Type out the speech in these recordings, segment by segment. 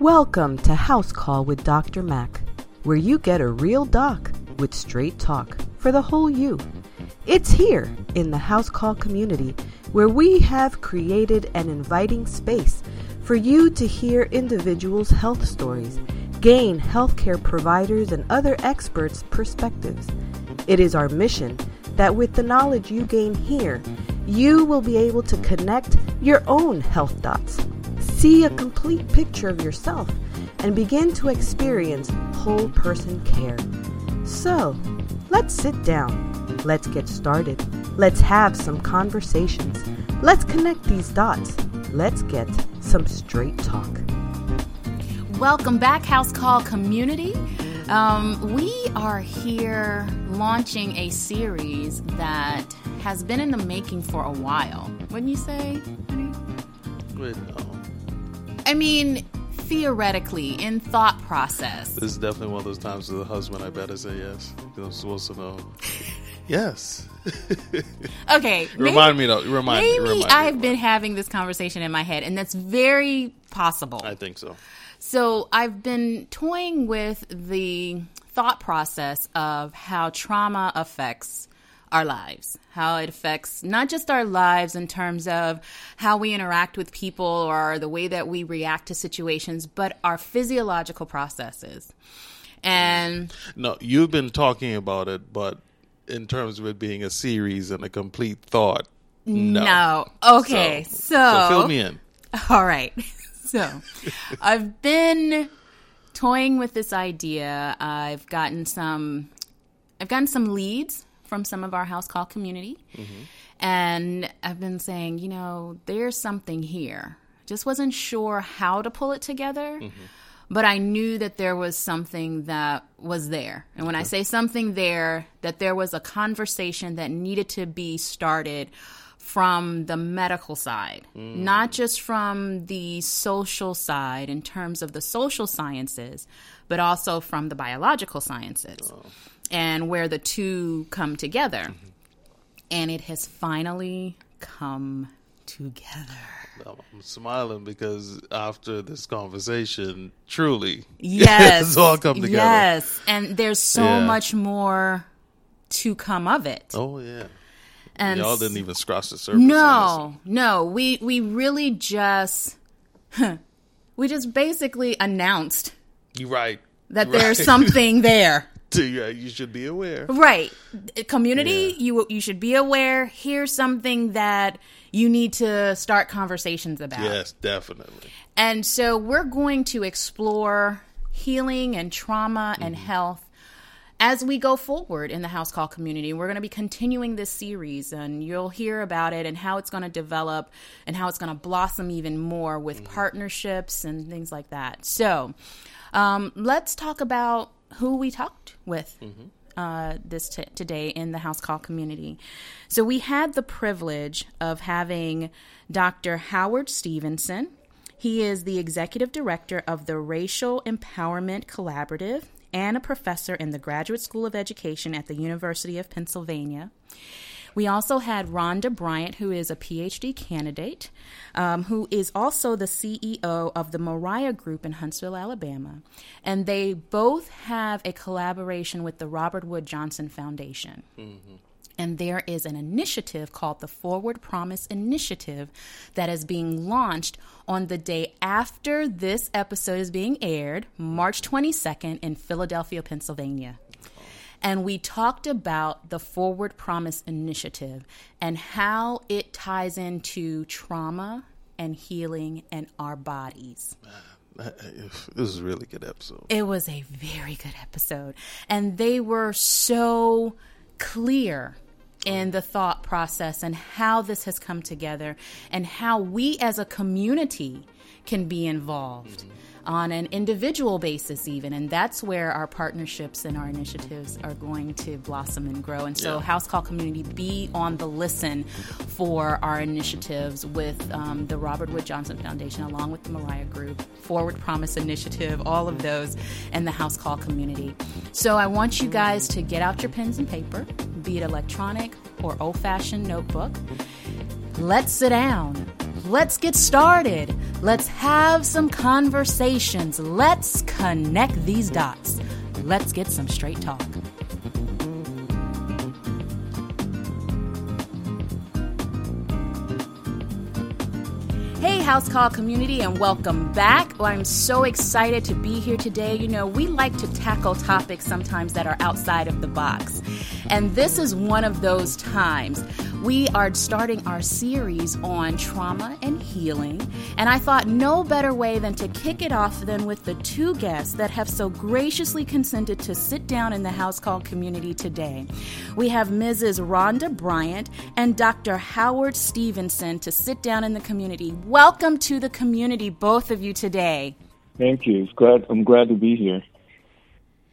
Welcome to House Call with Dr. Mac, where you get a real doc with straight talk for the whole you. It's here in the House Call community where we have created an inviting space for you to hear individuals' health stories, gain healthcare providers and other experts' perspectives. It is our mission that with the knowledge you gain here, you will be able to connect your own health dots see a complete picture of yourself and begin to experience whole person care. So, let's sit down. Let's get started. Let's have some conversations. Let's connect these dots. Let's get some straight talk. Welcome back, House Call community. Um, we are here launching a series that has been in the making for a while. Wouldn't you say? honey? Good. I mean, theoretically, in thought process. This is definitely one of those times as a husband, I better say yes. Because I'm supposed to know. Yes. okay. remind me though. Remind maybe me. Maybe I've me. been having this conversation in my head, and that's very possible. I think so. So I've been toying with the thought process of how trauma affects our lives, how it affects not just our lives in terms of how we interact with people or the way that we react to situations, but our physiological processes. And no, you've been talking about it, but in terms of it being a series and a complete thought, no. no. Okay, so, so, so fill me in. All right. So I've been toying with this idea. I've gotten some I've gotten some leads from some of our house call community. Mm-hmm. And I've been saying, you know, there's something here. Just wasn't sure how to pull it together. Mm-hmm. But I knew that there was something that was there. And when okay. I say something there, that there was a conversation that needed to be started from the medical side, mm. not just from the social side in terms of the social sciences, but also from the biological sciences. Oh and where the two come together. Mm-hmm. And it has finally come together. I'm smiling because after this conversation, truly, yes, it's all come together. Yes, and there's so yeah. much more to come of it. Oh yeah, and y'all didn't even scratch the surface. No, no, we we really just we just basically announced. You right that right. there's something there. you should be aware. Right. Community, yeah. you you should be aware. Here's something that you need to start conversations about. Yes, definitely. And so we're going to explore healing and trauma mm-hmm. and health as we go forward in the house call community. We're going to be continuing this series and you'll hear about it and how it's going to develop and how it's going to blossom even more with mm-hmm. partnerships and things like that. So, um, let's talk about who we talked with. Mm-hmm. Uh, this t- today in the house call community. So we had the privilege of having Dr. Howard Stevenson. He is the executive director of the Racial Empowerment Collaborative and a professor in the Graduate School of Education at the University of Pennsylvania. We also had Rhonda Bryant, who is a PhD candidate, um, who is also the CEO of the Moriah Group in Huntsville, Alabama. And they both have a collaboration with the Robert Wood Johnson Foundation. Mm-hmm. And there is an initiative called the Forward Promise Initiative that is being launched on the day after this episode is being aired, March 22nd, in Philadelphia, Pennsylvania and we talked about the Forward Promise Initiative and how it ties into trauma and healing and our bodies. This is a really good episode. It was a very good episode. And they were so clear in the thought process and how this has come together and how we as a community can be involved. Mm-hmm on an individual basis, even. And that's where our partnerships and our initiatives are going to blossom and grow. And so, yeah. House Call Community, be on the listen for our initiatives with um, the Robert Wood Johnson Foundation, along with the Moriah Group, Forward Promise Initiative, all of those, and the House Call Community. So, I want you guys to get out your pens and paper, be it electronic or old fashioned notebook. Let's sit down Let's get started. Let's have some conversations. Let's connect these dots. Let's get some straight talk. Hey, House Call community, and welcome back. Well, I'm so excited to be here today. You know, we like to tackle topics sometimes that are outside of the box, and this is one of those times. We are starting our series on trauma and healing, and I thought no better way than to kick it off than with the two guests that have so graciously consented to sit down in the House Call community today. We have Mrs. Rhonda Bryant and Dr. Howard Stevenson to sit down in the community. Welcome to the community, both of you today. Thank you. Glad I'm glad to be here.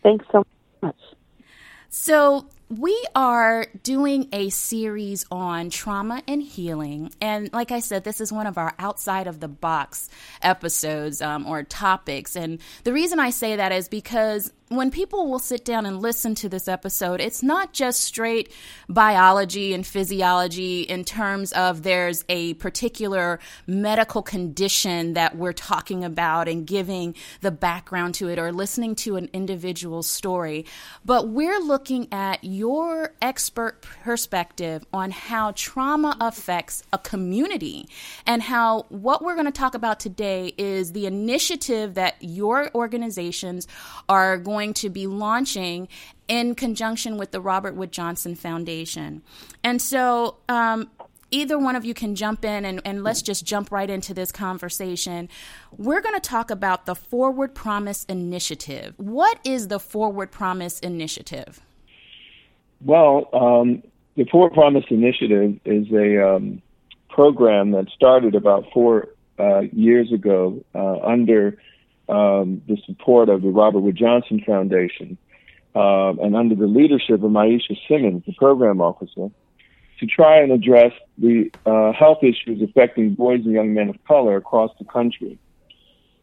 Thanks so much. So, we are doing a series on trauma and healing. And like I said, this is one of our outside of the box episodes um, or topics. And the reason I say that is because when people will sit down and listen to this episode, it's not just straight biology and physiology in terms of there's a particular medical condition that we're talking about and giving the background to it or listening to an individual story, but we're looking at your expert perspective on how trauma affects a community and how what we're going to talk about today is the initiative that your organizations are going to be launching in conjunction with the Robert Wood Johnson Foundation. And so, um, either one of you can jump in and, and, let's just jump right into this conversation. We're going to talk about the Forward Promise Initiative. What is the Forward Promise Initiative? Well, um, the Forward Promise Initiative is a um, program that started about four uh, years ago uh, under um, the support of the Robert Wood Johnson Foundation uh, and under the leadership of Maisha Simmons, the program officer, to try and address the uh, health issues affecting boys and young men of color across the country.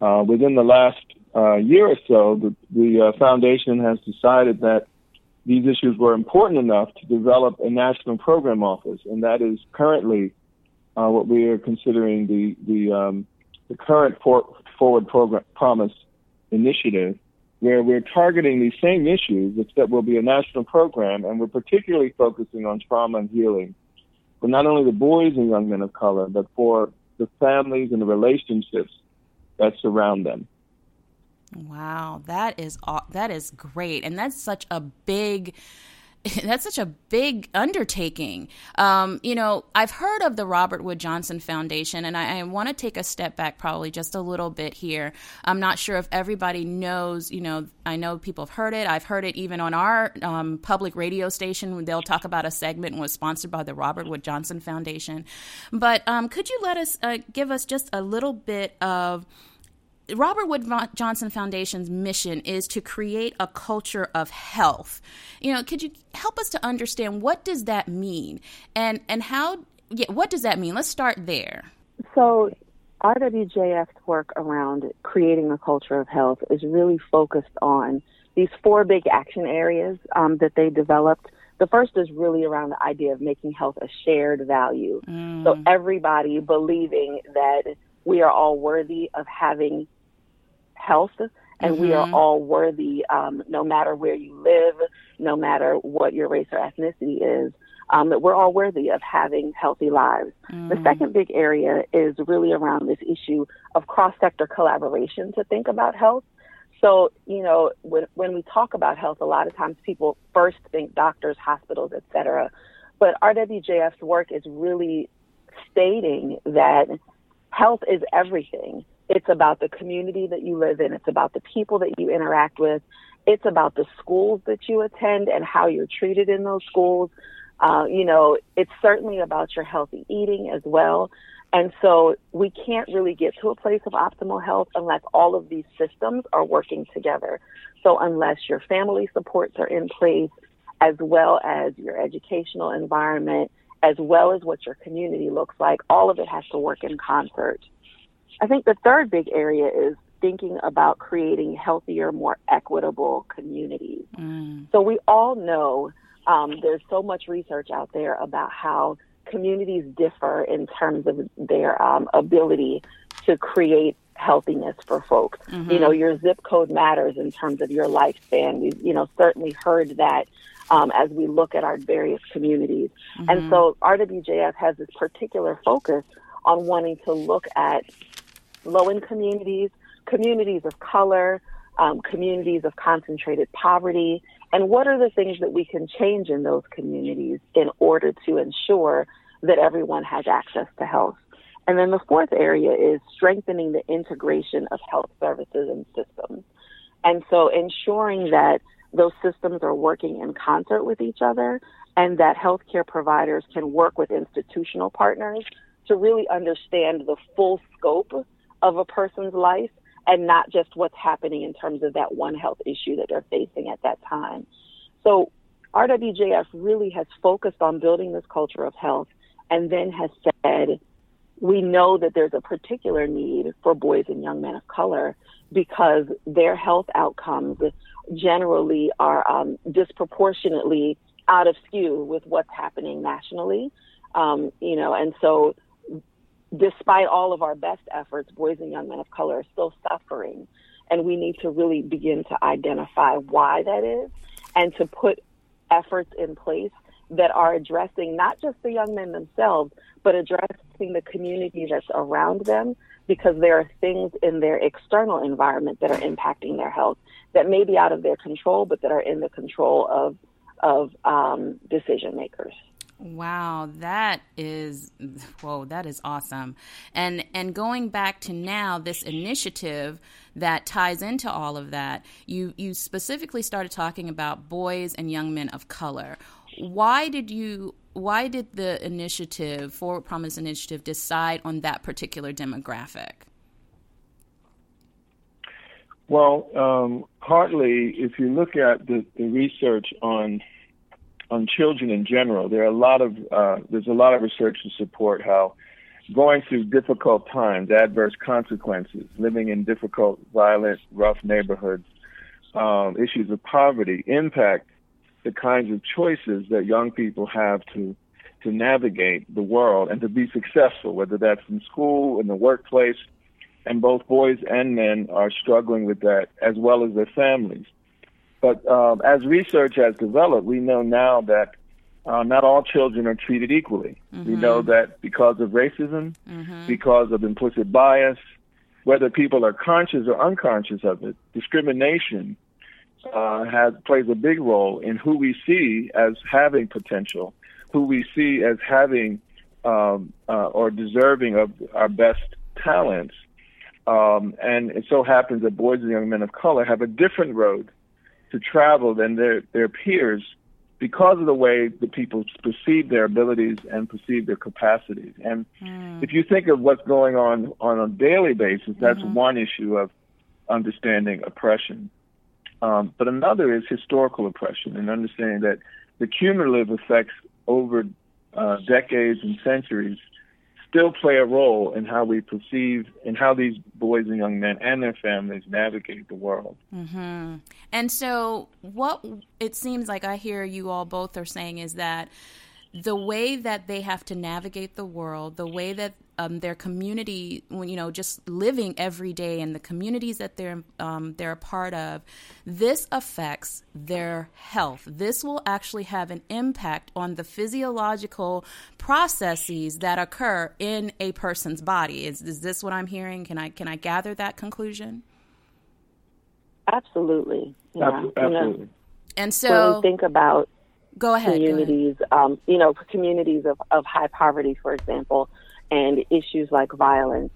Uh, within the last uh, year or so, the, the uh, foundation has decided that these issues were important enough to develop a national program office, and that is currently uh, what we are considering the the, um, the current for, forward program promise initiative, where we're targeting these same issues, except will be a national program, and we're particularly focusing on trauma and healing for not only the boys and young men of color, but for the families and the relationships that surround them. Wow, that is that is great, and that's such a big. That's such a big undertaking. Um, you know, I've heard of the Robert Wood Johnson Foundation, and I, I want to take a step back, probably just a little bit here. I'm not sure if everybody knows. You know, I know people have heard it. I've heard it even on our um, public radio station. They'll talk about a segment was sponsored by the Robert Wood Johnson Foundation. But um, could you let us uh, give us just a little bit of Robert Wood Johnson Foundation's mission is to create a culture of health. You know, could you help us to understand what does that mean, and and how? Yeah, what does that mean? Let's start there. So, RWJF's work around creating a culture of health is really focused on these four big action areas um, that they developed. The first is really around the idea of making health a shared value. Mm. So everybody believing that we are all worthy of having health and mm-hmm. we are mm-hmm. all worthy um, no matter where you live, no matter what your race or ethnicity is. Um, that we're all worthy of having healthy lives. Mm. The second big area is really around this issue of cross sector collaboration to think about health. So, you know, when, when we talk about health, a lot of times people first think doctors, hospitals, et cetera. But RWJF's work is really stating that health is everything. It's about the community that you live in. It's about the people that you interact with. It's about the schools that you attend and how you're treated in those schools. Uh, you know, it's certainly about your healthy eating as well. And so we can't really get to a place of optimal health unless all of these systems are working together. So unless your family supports are in place, as well as your educational environment, as well as what your community looks like, all of it has to work in concert. I think the third big area is thinking about creating healthier, more equitable communities. Mm. So we all know um, there's so much research out there about how communities differ in terms of their um, ability to create healthiness for folks. Mm-hmm. You know, your zip code matters in terms of your lifespan. We've, you know, certainly heard that um, as we look at our various communities. Mm-hmm. And so RWJF has this particular focus on wanting to look at low income communities, communities of color, um, communities of concentrated poverty, and what are the things that we can change in those communities in order to ensure that everyone has access to health. And then the fourth area is strengthening the integration of health services and systems. And so ensuring that those systems are working in concert with each other and that healthcare providers can work with institutional partners to really understand the full scope of a person's life and not just what's happening in terms of that one health issue that they're facing at that time. So RWJF really has focused on building this culture of health and then has said, we know that there's a particular need for boys and young men of color because their health outcomes generally are um, disproportionately out of skew with what's happening nationally. Um, you know, and so despite all of our best efforts, boys and young men of color are still suffering. And we need to really begin to identify why that is and to put efforts in place that are addressing not just the young men themselves, but addressing the community that's around them because there are things in their external environment that are impacting their health that may be out of their control, but that are in the control of of um, decision makers. Wow, that is whoa, that is awesome. And and going back to now this initiative that ties into all of that, you you specifically started talking about boys and young men of color. Why did you why did the initiative, Forward Promise Initiative, decide on that particular demographic? Well, um, partly, if you look at the, the research on on children in general, there are a lot of uh, there's a lot of research to support how going through difficult times, adverse consequences, living in difficult, violent, rough neighborhoods, um, issues of poverty impact the kinds of choices that young people have to to navigate the world and to be successful, whether that's in school, in the workplace, and both boys and men are struggling with that as well as their families. But um, as research has developed, we know now that uh, not all children are treated equally. Mm-hmm. We know that because of racism, mm-hmm. because of implicit bias, whether people are conscious or unconscious of it, discrimination uh, has plays a big role in who we see as having potential, who we see as having um, uh, or deserving of our best talents. Um, and it so happens that boys and young men of color have a different road to travel than their, their peers because of the way the people perceive their abilities and perceive their capacities. And mm. if you think of what's going on on a daily basis, that's mm-hmm. one issue of understanding oppression. Um, but another is historical oppression and understanding that the cumulative effects over uh, decades and centuries still play a role in how we perceive and how these boys and young men and their families navigate the world. Mm-hmm. And so, what it seems like I hear you all both are saying is that the way that they have to navigate the world, the way that um, their community, you know, just living every day in the communities that they're um, they're a part of, this affects their health. This will actually have an impact on the physiological processes that occur in a person's body. Is is this what I'm hearing? Can I can I gather that conclusion? Absolutely. Yeah. Absolutely. You know, and so when we think about go ahead communities, go ahead. Um, you know, communities of, of high poverty, for example and issues like violence.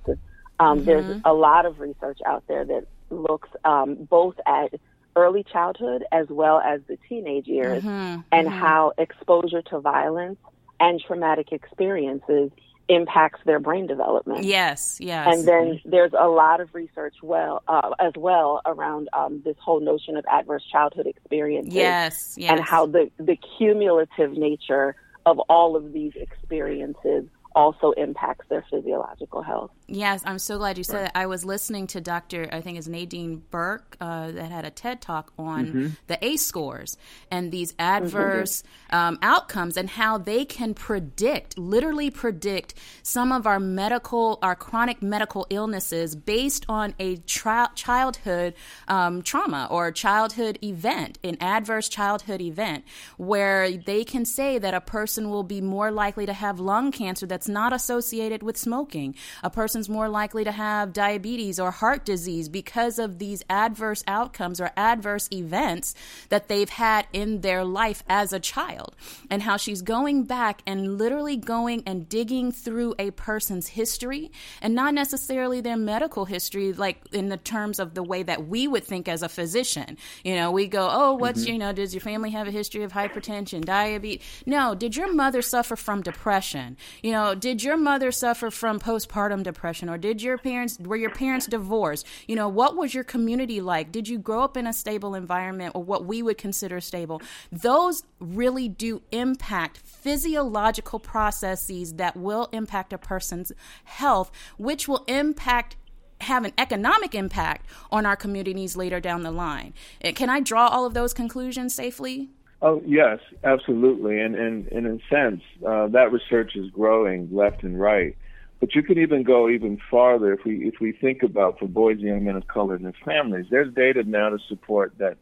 Um, mm-hmm. There's a lot of research out there that looks um, both at early childhood as well as the teenage years mm-hmm. and mm-hmm. how exposure to violence and traumatic experiences impacts their brain development. Yes, yes. And then there's a lot of research well uh, as well around um, this whole notion of adverse childhood experiences. Yes, yes. And how the the cumulative nature of all of these experiences also impacts their physiological health. Yes, I'm so glad you said right. that. I was listening to Dr. I think it's Nadine Burke uh, that had a TED talk on mm-hmm. the ACE scores and these adverse mm-hmm. um, outcomes and how they can predict, literally predict, some of our medical, our chronic medical illnesses based on a childhood um, trauma or childhood event, an adverse childhood event, where they can say that a person will be more likely to have lung cancer that's not associated with smoking. A person person's more likely to have diabetes or heart disease because of these adverse outcomes or adverse events that they've had in their life as a child. And how she's going back and literally going and digging through a person's history and not necessarily their medical history, like in the terms of the way that we would think as a physician. You know, we go, oh, what's, mm-hmm. you know, does your family have a history of hypertension, diabetes? No, did your mother suffer from depression? You know, did your mother suffer from postpartum depression? Depression or did your parents were your parents divorced you know what was your community like did you grow up in a stable environment or what we would consider stable those really do impact physiological processes that will impact a person's health which will impact have an economic impact on our communities later down the line. Can I draw all of those conclusions safely? Oh yes, absolutely, and and, and in a sense, uh, that research is growing left and right. But you can even go even farther if we if we think about for boys young men of color and their families. There's data now to support that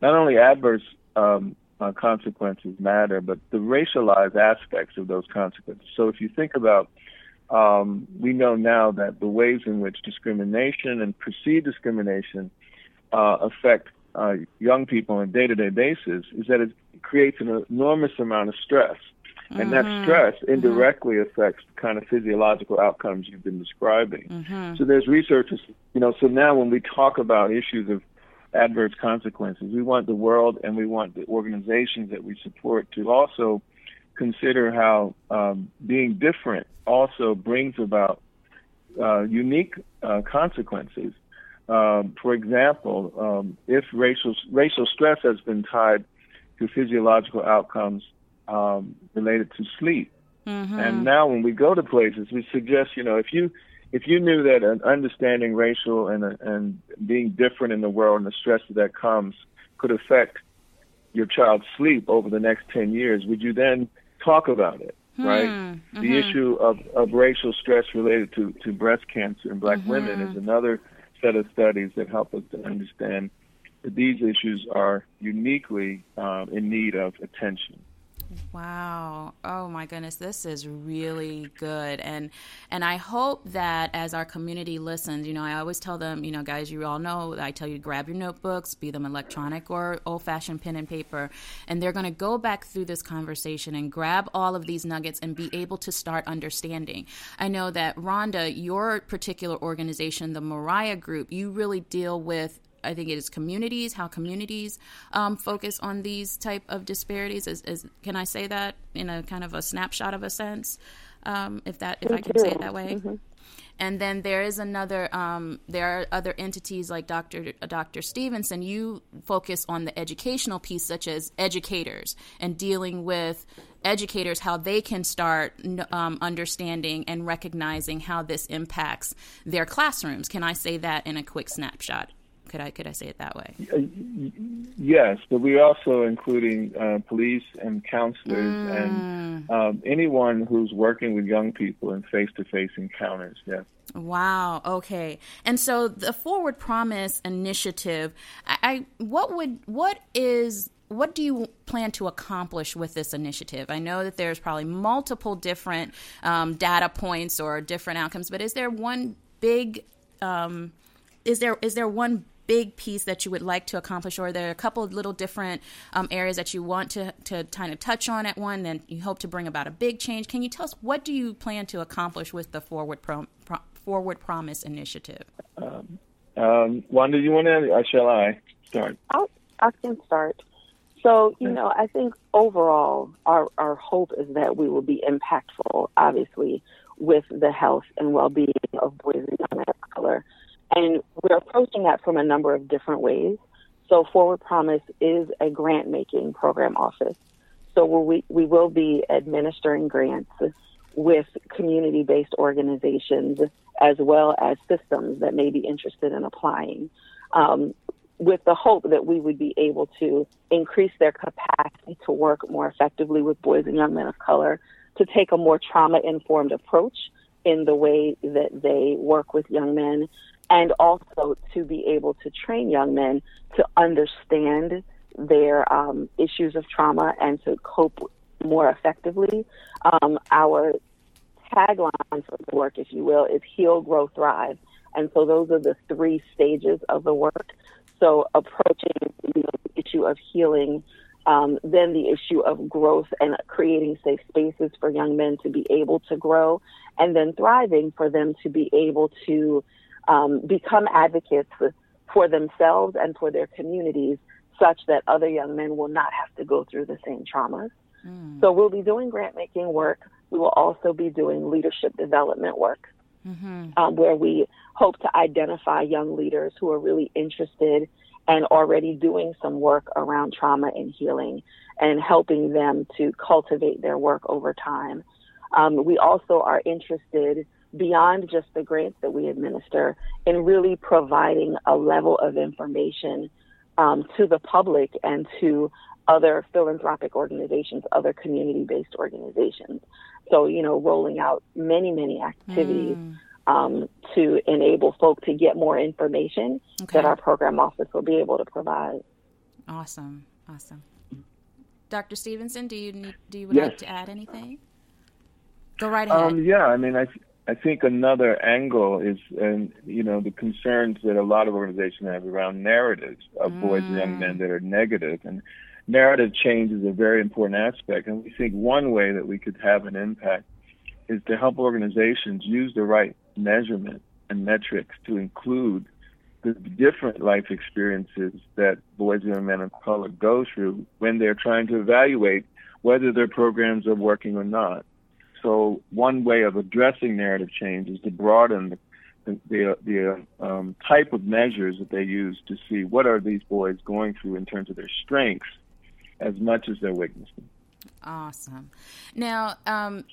not only adverse um, uh, consequences matter, but the racialized aspects of those consequences. So if you think about, um, we know now that the ways in which discrimination and perceived discrimination uh, affect uh, young people on a day-to-day basis is that it creates an enormous amount of stress and mm-hmm. that stress mm-hmm. indirectly mm-hmm. affects the kind of physiological outcomes you've been describing. Mm-hmm. So there's research, you know, so now when we talk about issues of adverse consequences, we want the world and we want the organizations that we support to also consider how um, being different also brings about uh, unique uh, consequences. Um, for example, um, if racial racial stress has been tied to physiological outcomes um, related to sleep. Mm-hmm. And now when we go to places, we suggest, you know, if you if you knew that an understanding racial and and being different in the world and the stress that comes could affect your child's sleep over the next 10 years, would you then talk about it? Right? Mm-hmm. The issue of, of racial stress related to, to breast cancer in black mm-hmm. women is another set of studies that help us to understand that these issues are uniquely um, in need of attention. Wow. Oh my goodness, this is really good. And and I hope that as our community listens, you know, I always tell them, you know, guys, you all know I tell you grab your notebooks, be them electronic or old-fashioned pen and paper, and they're going to go back through this conversation and grab all of these nuggets and be able to start understanding. I know that Rhonda, your particular organization, the Moriah Group, you really deal with I think it is communities, how communities um, focus on these type of disparities. Is, is, can I say that in a kind of a snapshot of a sense, um, if that if I can say it that way? Mm-hmm. And then there is another. Um, there are other entities like Dr. Dr. Stevenson. You focus on the educational piece, such as educators and dealing with educators how they can start um, understanding and recognizing how this impacts their classrooms. Can I say that in a quick snapshot? Could I could I say it that way? Uh, yes, but we're also including uh, police and counselors mm. and um, anyone who's working with young people in face-to-face encounters. Yes. Wow. Okay. And so the Forward Promise initiative, I, I what would what is what do you plan to accomplish with this initiative? I know that there's probably multiple different um, data points or different outcomes, but is there one big um, is there is there one big piece that you would like to accomplish, or there are a couple of little different um, areas that you want to, to kind of touch on at one, then you hope to bring about a big change. Can you tell us what do you plan to accomplish with the Forward Pro, Pro, Forward Promise initiative? Um, um, Wanda, do you want to, or shall I start? I'll, I can start. So, you know, I think overall, our, our hope is that we will be impactful, obviously, with the health and well being of boys and young men of color. And we're approaching that from a number of different ways. So Forward Promise is a grant making program office. So we, we will be administering grants. with community based organizations as well as systems that may be interested in applying. Um, with the hope that we would be able to increase their capacity to work more effectively with boys and young men of color, to take a more trauma informed approach in the way that they work with young men, and also to be able to train young men to understand their um, issues of trauma and to cope more effectively. Um, our tagline for the work, if you will, is heal, grow, thrive. And so those are the three stages of the work. So approaching you know, the issue of healing, um, then the issue of growth and creating safe spaces for young men to be able to grow, and then thriving for them to be able to um, become advocates for, for themselves and for their communities, such that other young men will not have to go through the same traumas. Mm. So we'll be doing grant making work. We will also be doing leadership development work, mm-hmm. um, where we hope to identify young leaders who are really interested and already doing some work around trauma and healing and helping them to cultivate their work over time. Um, we also are interested beyond just the grants that we administer in really providing a level of information um, to the public and to other philanthropic organizations, other community based organizations. So, you know, rolling out many, many activities mm. um, to enable folk to get more information okay. that our program office will be able to provide. Awesome. Awesome. Dr. Stevenson, do you need, do you would yes. like to add anything? Go right ahead. Um, yeah, I mean, I I think another angle is, and you know, the concerns that a lot of organizations have around narratives of mm. boys and young men that are negative, and narrative change is a very important aspect. And we think one way that we could have an impact is to help organizations use the right measurement and metrics to include the different life experiences that boys and young men of color go through when they're trying to evaluate whether their programs are working or not. So one way of addressing narrative change is to broaden the the, the, um, type of measures that they use to see what are these boys going through in terms of their strengths as much as their weaknesses. Awesome. Now, um,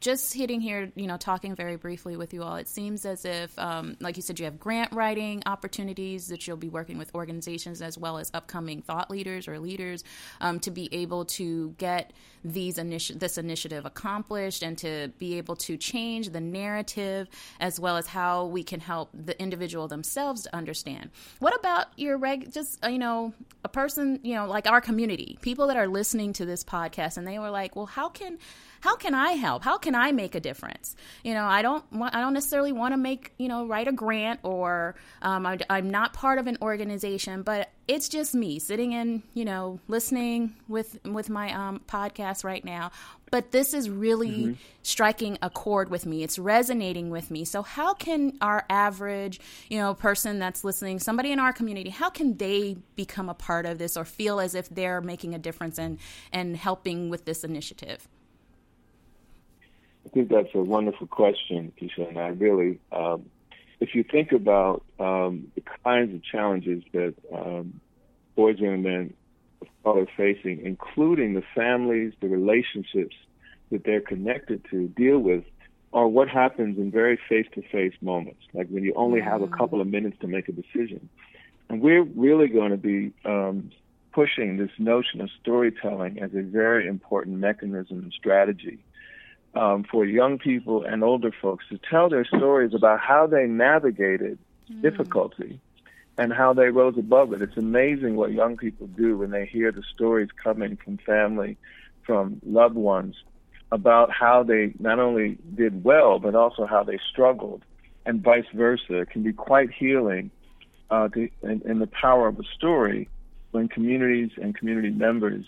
just hitting here, you know, talking very briefly with you all, it seems as if, um, like you said, you have grant writing opportunities that you'll be working with organizations as well as upcoming thought leaders or leaders um, to be able to get these initi- this initiative accomplished and to be able to change the narrative as well as how we can help the individual themselves to understand. What about your reg? Just uh, you know, a person, you know, like our community, people that are listening to this podcast and they were like, well, how can how can I help? How can I make a difference? You know, I don't want, I don't necessarily want to make, you know, write a grant or um, I, I'm not part of an organization, but it's just me sitting in, you know, listening with with my um, podcast right now. But this is really mm-hmm. striking a chord with me. It's resonating with me. So how can our average, you know, person that's listening, somebody in our community, how can they become a part of this or feel as if they're making a difference and and helping with this initiative? I think that's a wonderful question, Keisha, and I really, um, if you think about um, the kinds of challenges that um, boys and men are facing, including the families, the relationships that they're connected to, deal with, are what happens in very face-to-face moments, like when you only have a mm. couple of minutes to make a decision. And we're really going to be um, pushing this notion of storytelling as a very important mechanism and strategy um, for young people and older folks to tell their stories about how they navigated mm. difficulty and how they rose above it. It's amazing what young people do when they hear the stories coming from family, from loved ones, about how they not only did well, but also how they struggled, and vice versa. It can be quite healing uh, to, in, in the power of a story when communities and community members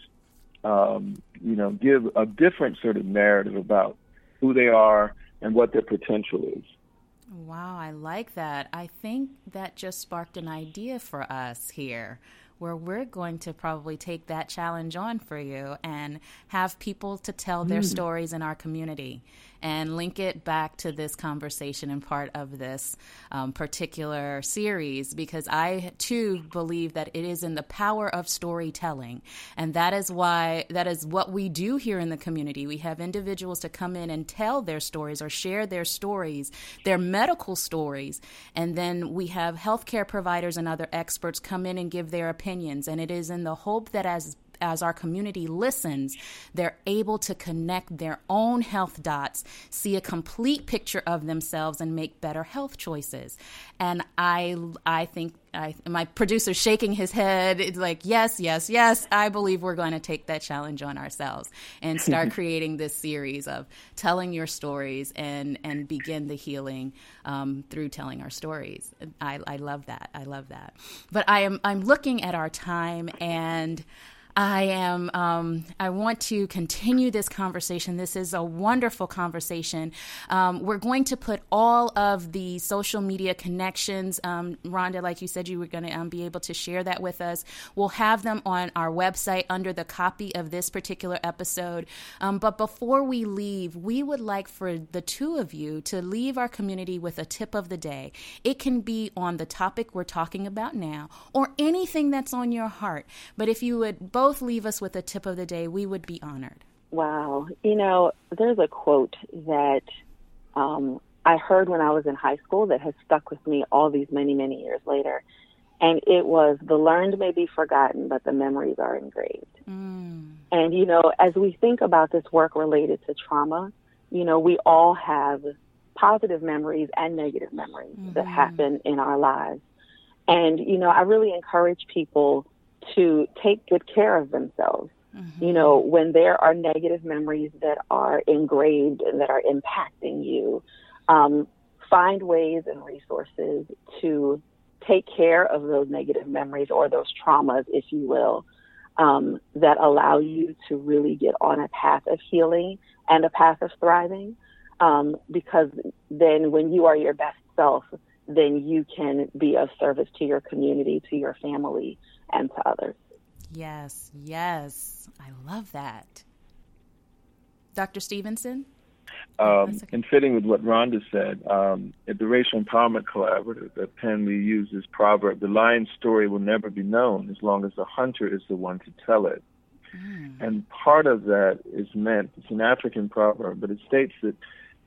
um, you know, give a different sort of narrative about who they are and what their potential is. Wow, I like that. I think that just sparked an idea for us here. where we're going to probably take that challenge on for you and have people to tell their mm. stories in our community and link it back to this conversation and part of this um, particular series because I too believe that it is in the power of storytelling. And that is why, that is what we do here in the community. We have individuals to come in and tell their stories or share their stories, their medical stories. And then we have healthcare providers and other experts come in and give their opinions. And it is in the hope that as as our community listens, they're able to connect their own health dots, see a complete picture of themselves, and make better health choices. And I, I think I, my producer shaking his head. It's like, yes, yes, yes. I believe we're going to take that challenge on ourselves and start creating this series of telling your stories and and begin the healing um, through telling our stories. I, I love that. I love that. But I am I'm looking at our time and. I am. Um, I want to continue this conversation. This is a wonderful conversation. Um, we're going to put all of the social media connections. Um, Rhonda, like you said, you were going to um, be able to share that with us. We'll have them on our website under the copy of this particular episode. Um, but before we leave, we would like for the two of you to leave our community with a tip of the day. It can be on the topic we're talking about now, or anything that's on your heart. But if you would both leave us with a tip of the day, we would be honored. Wow. You know, there's a quote that um, I heard when I was in high school that has stuck with me all these many, many years later. And it was the learned may be forgotten, but the memories are engraved. Mm. And, you know, as we think about this work related to trauma, you know, we all have positive memories and negative memories mm-hmm. that happen in our lives. And, you know, I really encourage people to take good care of themselves. Mm-hmm. You know, when there are negative memories that are engraved and that are impacting you, um, find ways and resources to take care of those negative memories or those traumas, if you will, um, that allow you to really get on a path of healing and a path of thriving. Um, because then when you are your best self, then you can be of service to your community, to your family, and to others. Yes, yes. I love that. Dr. Stevenson? Um, in fitting with what Rhonda said, um, at the Racial Empowerment Collaborative at Penn, we use this proverb the lion's story will never be known as long as the hunter is the one to tell it. Mm. And part of that is meant, it's an African proverb, but it states that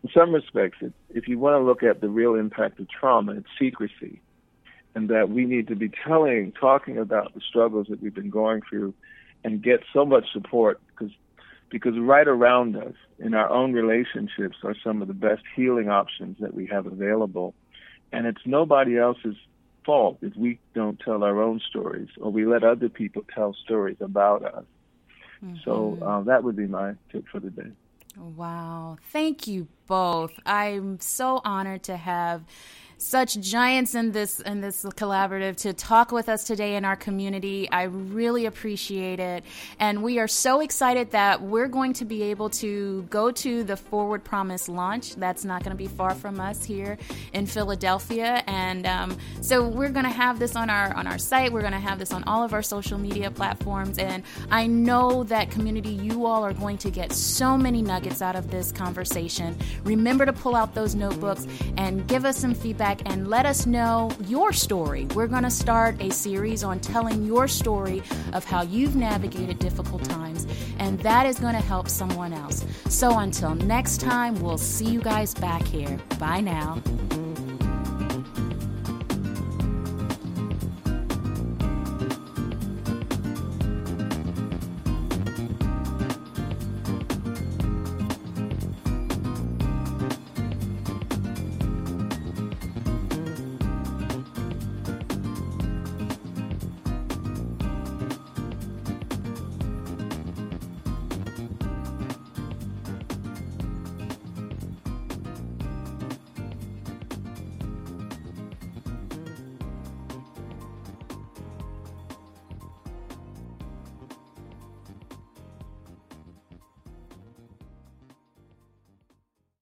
in some respects, it, if you want to look at the real impact of trauma, it's secrecy and that we need to be telling, talking about the struggles that we've been going through, and get so much support because because right around us in our own relationships are some of the best healing options that we have available, and it's nobody else's fault if we don't tell our own stories or we let other people tell stories about us. Mm-hmm. So uh, that would be my tip for the day. Wow. Thank you both. I'm so honored to have such giants in this in this collaborative to talk with us today in our community. I really appreciate it, and we are so excited that we're going to be able to go to the Forward Promise launch. That's not going to be far from us here in Philadelphia, and um, so we're going to have this on our on our site. We're going to have this on all of our social media platforms, and I know that community, you all are going to get so many nuggets out of this conversation. Remember to pull out those notebooks and give us some feedback feedback and let us know your story. We're going to start a series on telling your story of how you've navigated difficult times, and that is going to help someone else. So until next time, we'll see you guys back here. Bye now.